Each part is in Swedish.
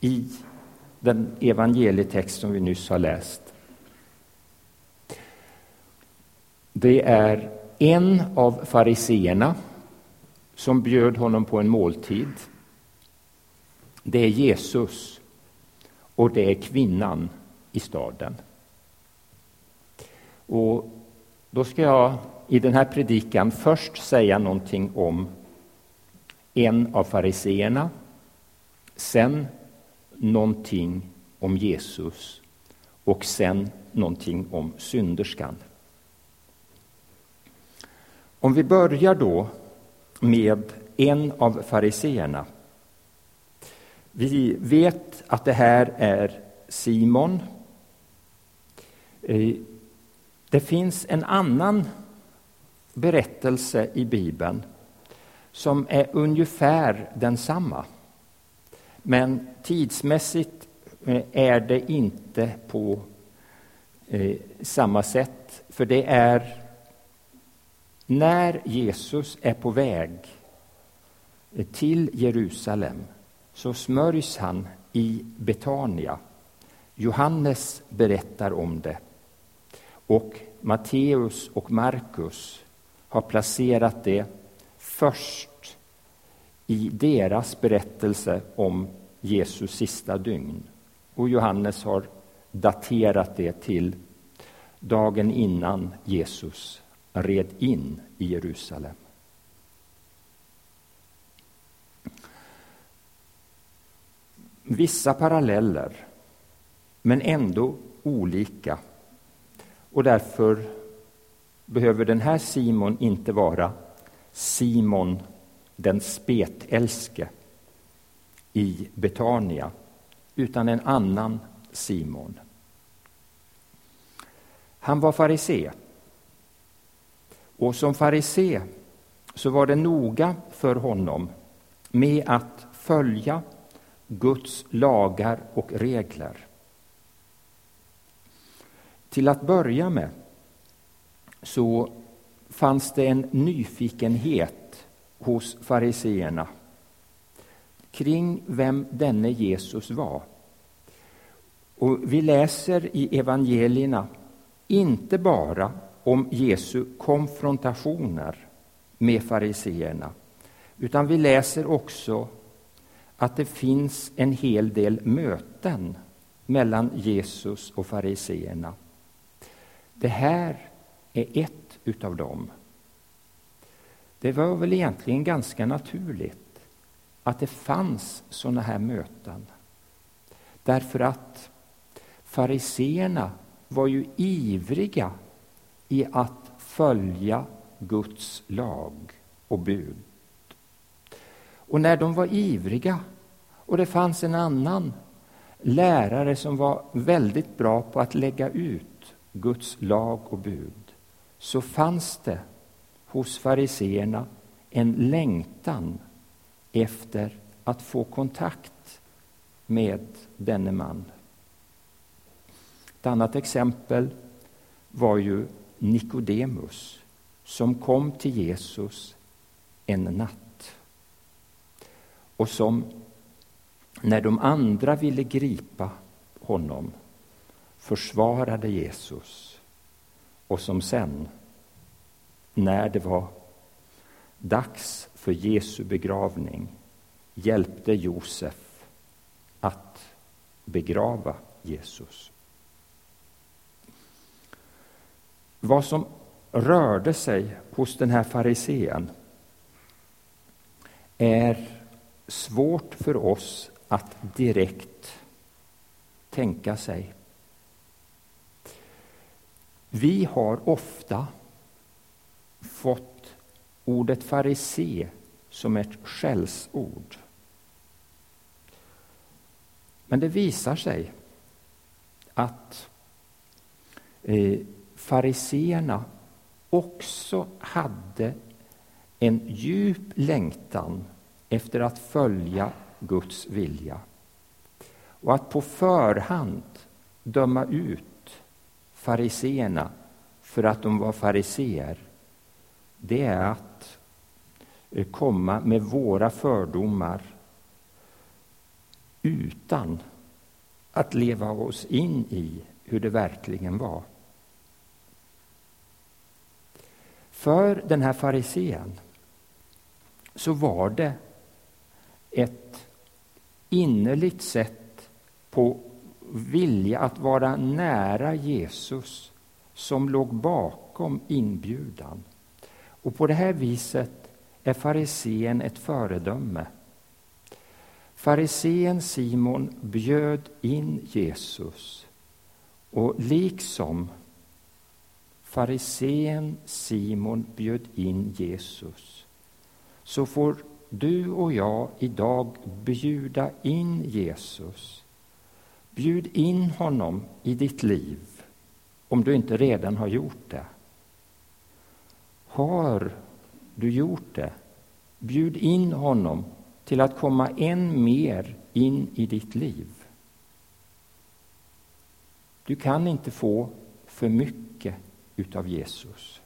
i den evangelietext som vi nyss har läst. Det är en av fariseerna som bjöd honom på en måltid. Det är Jesus och det är kvinnan i staden. Och då ska jag i den här predikan först säga någonting om en av fariseerna, sen någonting om Jesus och sen någonting om synderskan. Om vi börjar då med en av fariseerna. Vi vet att det här är Simon. Eh, det finns en annan berättelse i Bibeln som är ungefär densamma. Men tidsmässigt eh, är det inte på eh, samma sätt. För det är när Jesus är på väg eh, till Jerusalem så smörjs han i Betania. Johannes berättar om det. Och Matteus och Markus har placerat det först i deras berättelse om Jesus sista dygn. Och Johannes har daterat det till dagen innan Jesus red in i Jerusalem. Vissa paralleller, men ändå olika. Och därför behöver den här Simon inte vara Simon den spetälske i Betania, utan en annan Simon. Han var farisé. Och som farisé så var det noga för honom med att följa Guds lagar och regler. Till att börja med så fanns det en nyfikenhet hos fariseerna kring vem denne Jesus var. Och vi läser i evangelierna inte bara om Jesu konfrontationer med fariseerna utan vi läser också att det finns en hel del möten mellan Jesus och fariseerna. Det här är ett utav dem. Det var väl egentligen ganska naturligt att det fanns sådana här möten. Därför att fariseerna var ju ivriga i att följa Guds lag och bud. Och när de var ivriga och det fanns en annan lärare som var väldigt bra på att lägga ut Guds lag och bud så fanns det hos fariseerna en längtan efter att få kontakt med denne man. Ett annat exempel var ju Nikodemus som kom till Jesus en natt och som när de andra ville gripa honom försvarade Jesus och som sen, när det var dags för Jesu begravning hjälpte Josef att begrava Jesus. Vad som rörde sig hos den här farisén är svårt för oss att direkt tänka sig. Vi har ofta fått ordet farisé som ett skällsord. Men det visar sig att eh, fariseerna också hade en djup längtan efter att följa Guds vilja. Och att på förhand döma ut fariseerna för att de var fariseer, det är att eh, komma med våra fördomar utan att leva oss in i hur det verkligen var. För den här farisén så var det ett innerligt sätt på vilja att vara nära Jesus som låg bakom inbjudan. Och på det här viset är farisén ett föredöme. Farisén Simon bjöd in Jesus och liksom farisén Simon bjöd in Jesus så får du och jag idag bjuda in Jesus. Bjud in honom i ditt liv, om du inte redan har gjort det. Har du gjort det, bjud in honom till att komma än mer in i ditt liv. Du kan inte få för mycket utav Jesus.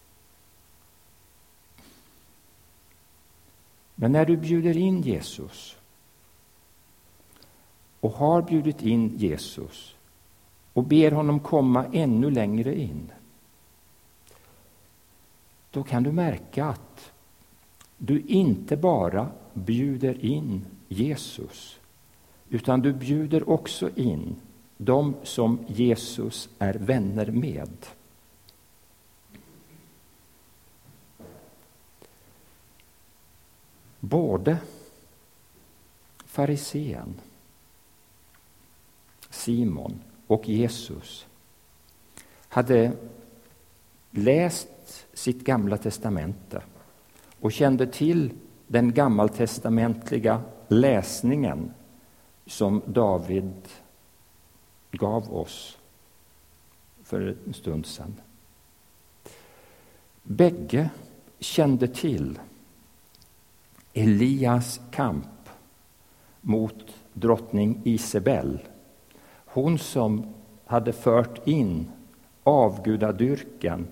Men när du bjuder in Jesus och har bjudit in Jesus och ber honom komma ännu längre in då kan du märka att du inte bara bjuder in Jesus utan du bjuder också in de som Jesus är vänner med. Både farisén, Simon och Jesus hade läst sitt gamla testamente och kände till den gammaltestamentliga läsningen som David gav oss för en stund sedan. Bägge kände till Elias kamp mot drottning Isabel. Hon som hade fört in avgudadyrkan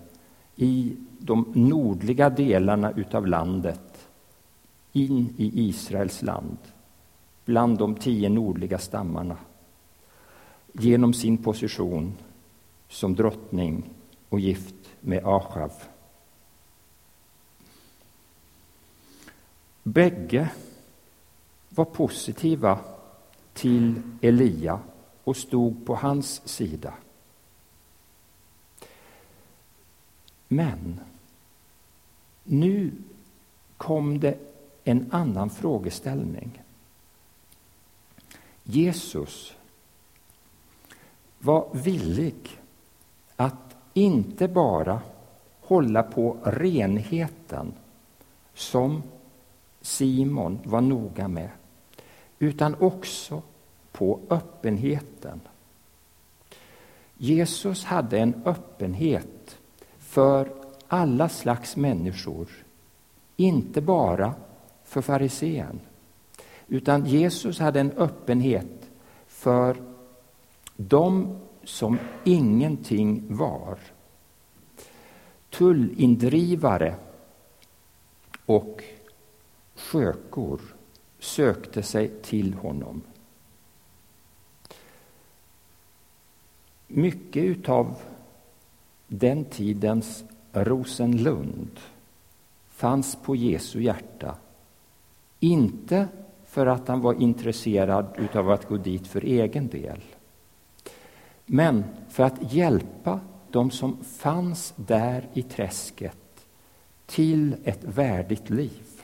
i de nordliga delarna utav landet in i Israels land, bland de tio nordliga stammarna genom sin position som drottning och gift med Achav. Bägge var positiva till Elia och stod på hans sida. Men nu kom det en annan frågeställning. Jesus var villig att inte bara hålla på renheten som Simon var noga med, utan också på öppenheten. Jesus hade en öppenhet för alla slags människor, inte bara för farisén. Utan Jesus hade en öppenhet för de som ingenting var. Tullindrivare och skökor sökte sig till honom. Mycket utav den tidens Rosenlund fanns på Jesu hjärta. Inte för att han var intresserad av att gå dit för egen del men för att hjälpa de som fanns där i träsket till ett värdigt liv.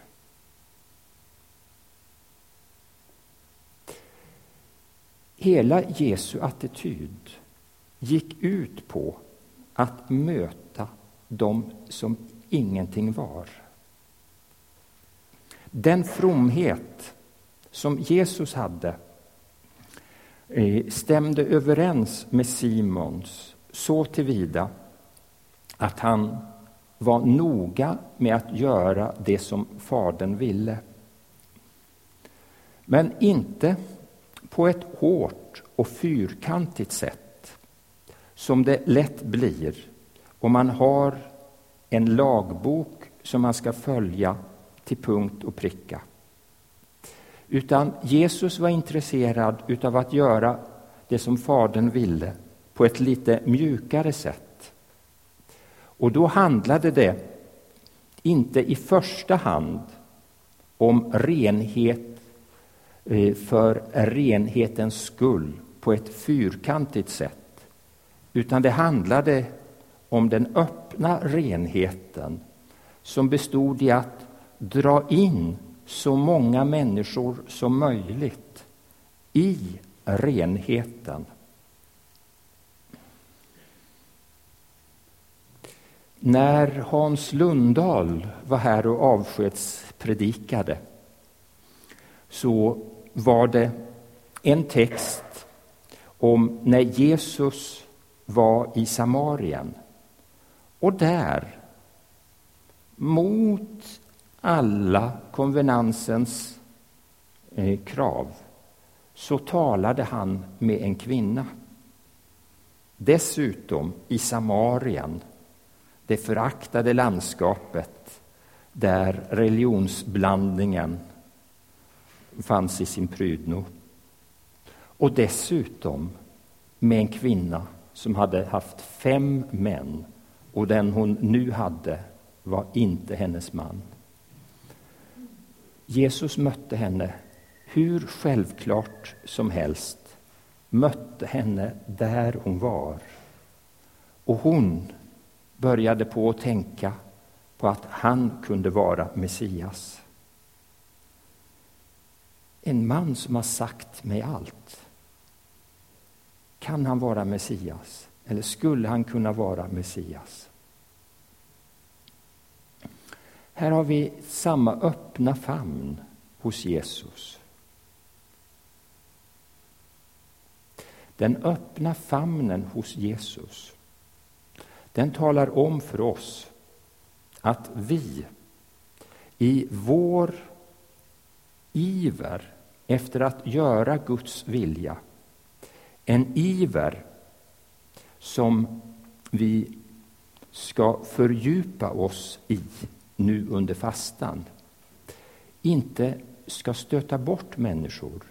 Hela Jesu attityd gick ut på att möta dem som ingenting var. Den fromhet som Jesus hade eh, stämde överens med Simons så tillvida att han var noga med att göra det som Fadern ville. Men inte på ett hårt och fyrkantigt sätt som det lätt blir om man har en lagbok som man ska följa till punkt och pricka. Utan Jesus var intresserad av att göra det som Fadern ville på ett lite mjukare sätt. Och då handlade det inte i första hand om renhet eh, för renhetens skull på ett fyrkantigt sätt. Utan det handlade om den öppna renheten som bestod i att dra in så många människor som möjligt i renheten. När Hans Lundahl var här och avskedspredikade så var det en text om när Jesus var i Samarien. Och där, mot alla konvenansens eh, krav, så talade han med en kvinna. Dessutom i Samarien, det föraktade landskapet där religionsblandningen fanns i sin prydno. Och dessutom med en kvinna som hade haft fem män och den hon nu hade var inte hennes man. Jesus mötte henne hur självklart som helst, mötte henne där hon var. Och hon började på att tänka på att han kunde vara Messias. En man som har sagt mig allt. Kan han vara Messias? Eller skulle han kunna vara Messias? Här har vi samma öppna famn hos Jesus. Den öppna famnen hos Jesus den talar om för oss att vi i vår iver efter att göra Guds vilja en iver som vi ska fördjupa oss i nu under fastan inte ska stöta bort människor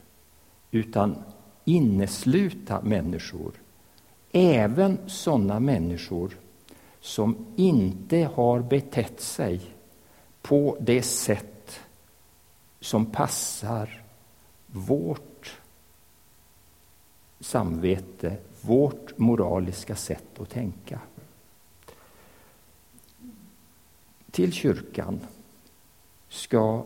utan innesluta människor. Även sådana människor som inte har betett sig på det sätt som passar vårt samvete, vårt moraliska sätt att tänka. Till kyrkan ska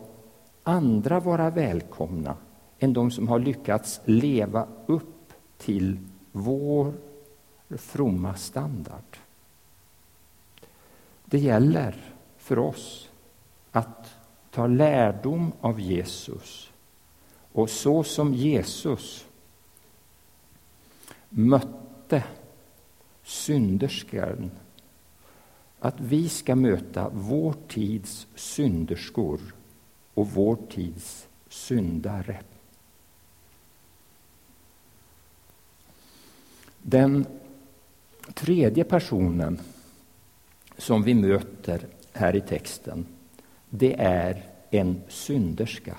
andra vara välkomna än de som har lyckats leva upp till vår fromma standard. Det gäller för oss att ta lärdom av Jesus och så som Jesus mötte synderskan att vi ska möta vår tids synderskor och vår tids syndare. Den tredje personen som vi möter här i texten, det är en synderska.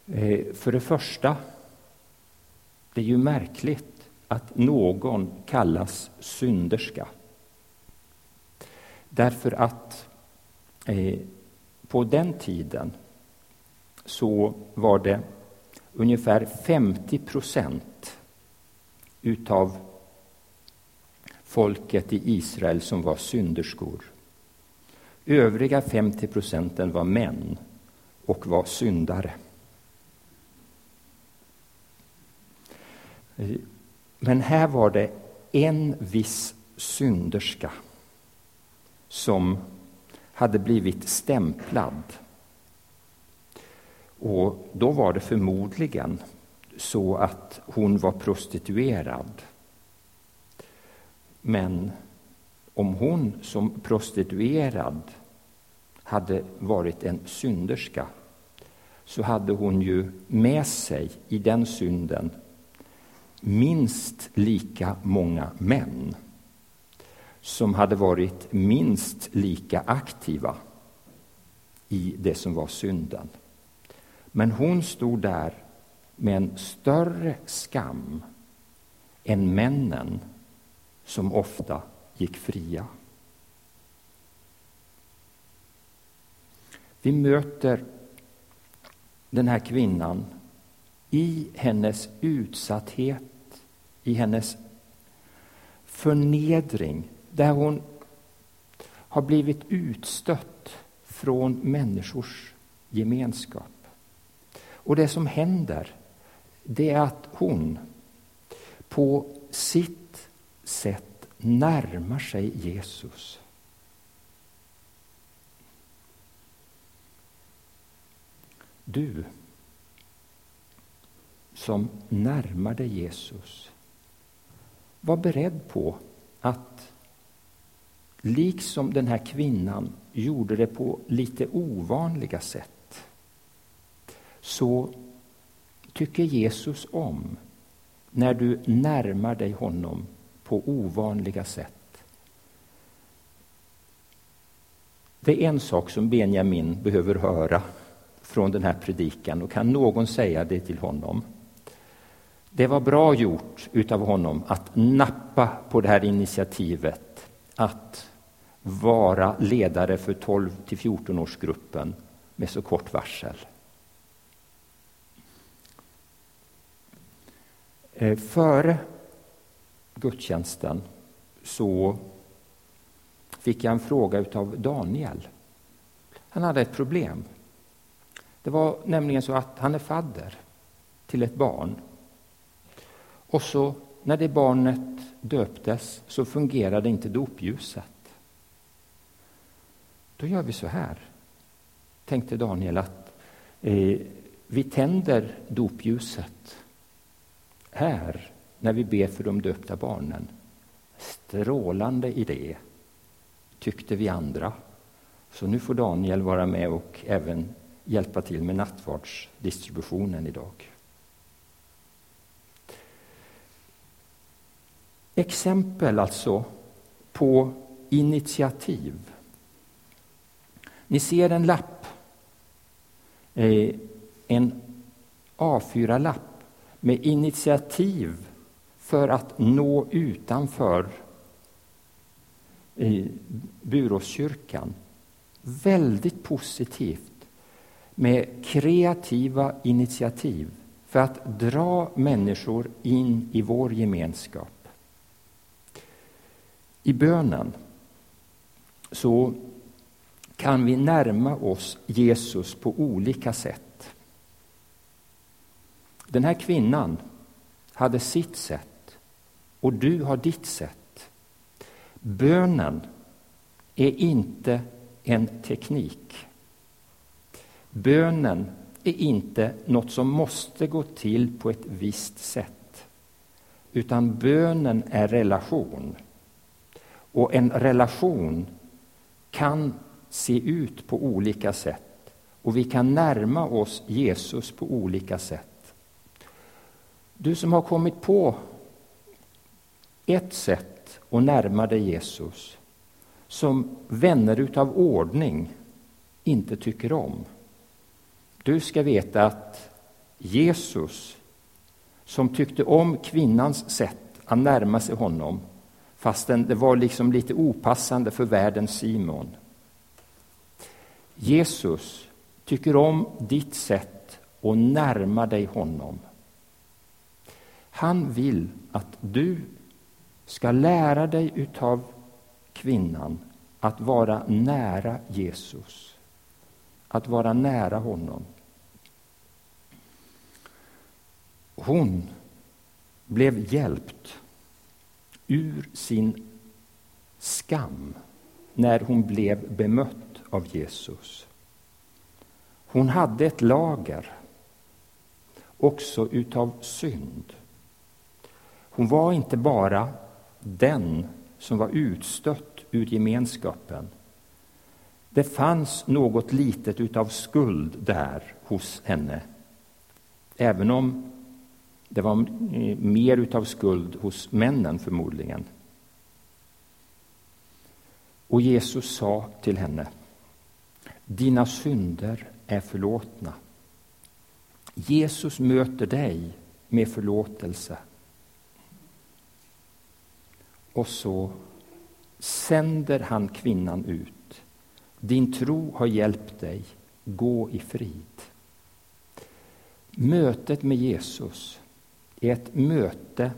Eh, Eh, för det första, det är ju märkligt att någon kallas synderska. Därför att eh, på den tiden så var det ungefär 50 procent utav folket i Israel som var synderskor. Övriga 50 procenten var män och var syndare. Men här var det en viss synderska som hade blivit stämplad. Och då var det förmodligen så att hon var prostituerad. Men om hon som prostituerad hade varit en synderska så hade hon ju med sig i den synden minst lika många män. som hade varit minst lika aktiva i det som var synden. Men hon stod där med en större skam än männen som ofta gick fria. Vi möter den här kvinnan i hennes utsatthet, i hennes förnedring, där hon har blivit utstött från människors gemenskap. Och det som händer, det är att hon på sitt sätt närmar sig Jesus. Du som närmar dig Jesus, var beredd på att liksom den här kvinnan gjorde det på lite ovanliga sätt så tycker Jesus om när du närmar dig honom på ovanliga sätt. Det är en sak som Benjamin behöver höra från den här predikan och kan någon säga det till honom. Det var bra gjort utav honom att nappa på det här initiativet att vara ledare för 12 till 14 årsgruppen med så kort varsel. Eh, före gudstjänsten så fick jag en fråga av Daniel. Han hade ett problem. Det var nämligen så att han är fadder till ett barn. Och så när det barnet döptes så fungerade inte dopljuset. Då gör vi så här, tänkte Daniel, att eh, vi tänder dopljuset här när vi ber för de döpta barnen. Strålande idé, tyckte vi andra. Så nu får Daniel vara med och även hjälpa till med nattvardsdistributionen idag. Exempel alltså på initiativ. Ni ser en lapp, eh, en A4-lapp med initiativ för att nå utanför eh, Buråskyrkan. Väldigt positivt med kreativa initiativ för att dra människor in i vår gemenskap. I bönen så kan vi närma oss Jesus på olika sätt. Den här kvinnan hade sitt sätt och du har ditt sätt. Bönen är inte en teknik. Bönen är inte något som måste gå till på ett visst sätt, utan bönen är relation. Och en relation kan se ut på olika sätt och vi kan närma oss Jesus på olika sätt. Du som har kommit på ett sätt att närma dig Jesus som vänner utav ordning inte tycker om. Du ska veta att Jesus, som tyckte om kvinnans sätt att närma sig honom fastän det var liksom lite opassande för världens Simon. Jesus tycker om ditt sätt att närma dig honom. Han vill att du ska lära dig utav kvinnan att vara nära Jesus, att vara nära honom. Hon blev hjälpt ur sin skam när hon blev bemött av Jesus. Hon hade ett lager också utav synd. Hon var inte bara den som var utstött ur gemenskapen. Det fanns något litet utav skuld där hos henne. Även om det var eh, mer utav skuld hos männen förmodligen. Och Jesus sa till henne, dina synder är förlåtna. Jesus möter dig med förlåtelse. Och så sänder han kvinnan ut. Din tro har hjälpt dig. Gå i frid. Mötet med Jesus ett möte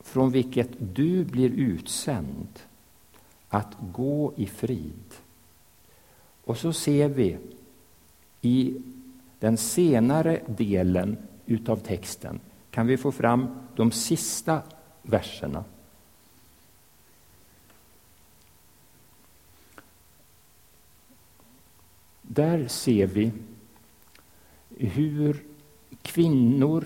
från vilket du blir utsänd att gå i frid. Och så ser vi i den senare delen utav texten kan vi få fram de sista verserna. Där ser vi hur kvinnor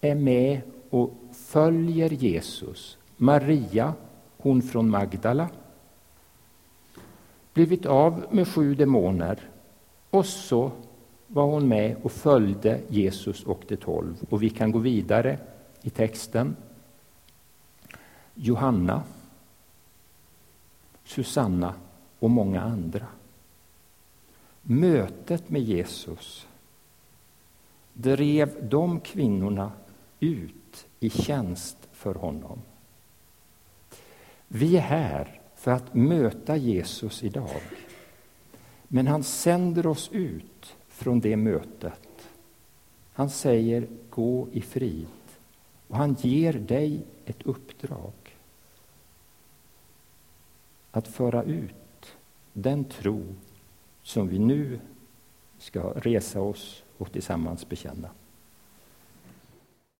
är med och följer Jesus. Maria, hon från Magdala, blivit av med sju demoner och så var hon med och följde Jesus och de tolv. Och vi kan gå vidare i texten. Johanna, Susanna och många andra. Mötet med Jesus drev de kvinnorna ut i tjänst för honom. Vi är här för att möta Jesus idag. Men han sänder oss ut från det mötet. Han säger gå i frid och han ger dig ett uppdrag. Att föra ut den tro som vi nu ska resa oss och tillsammans bekänna.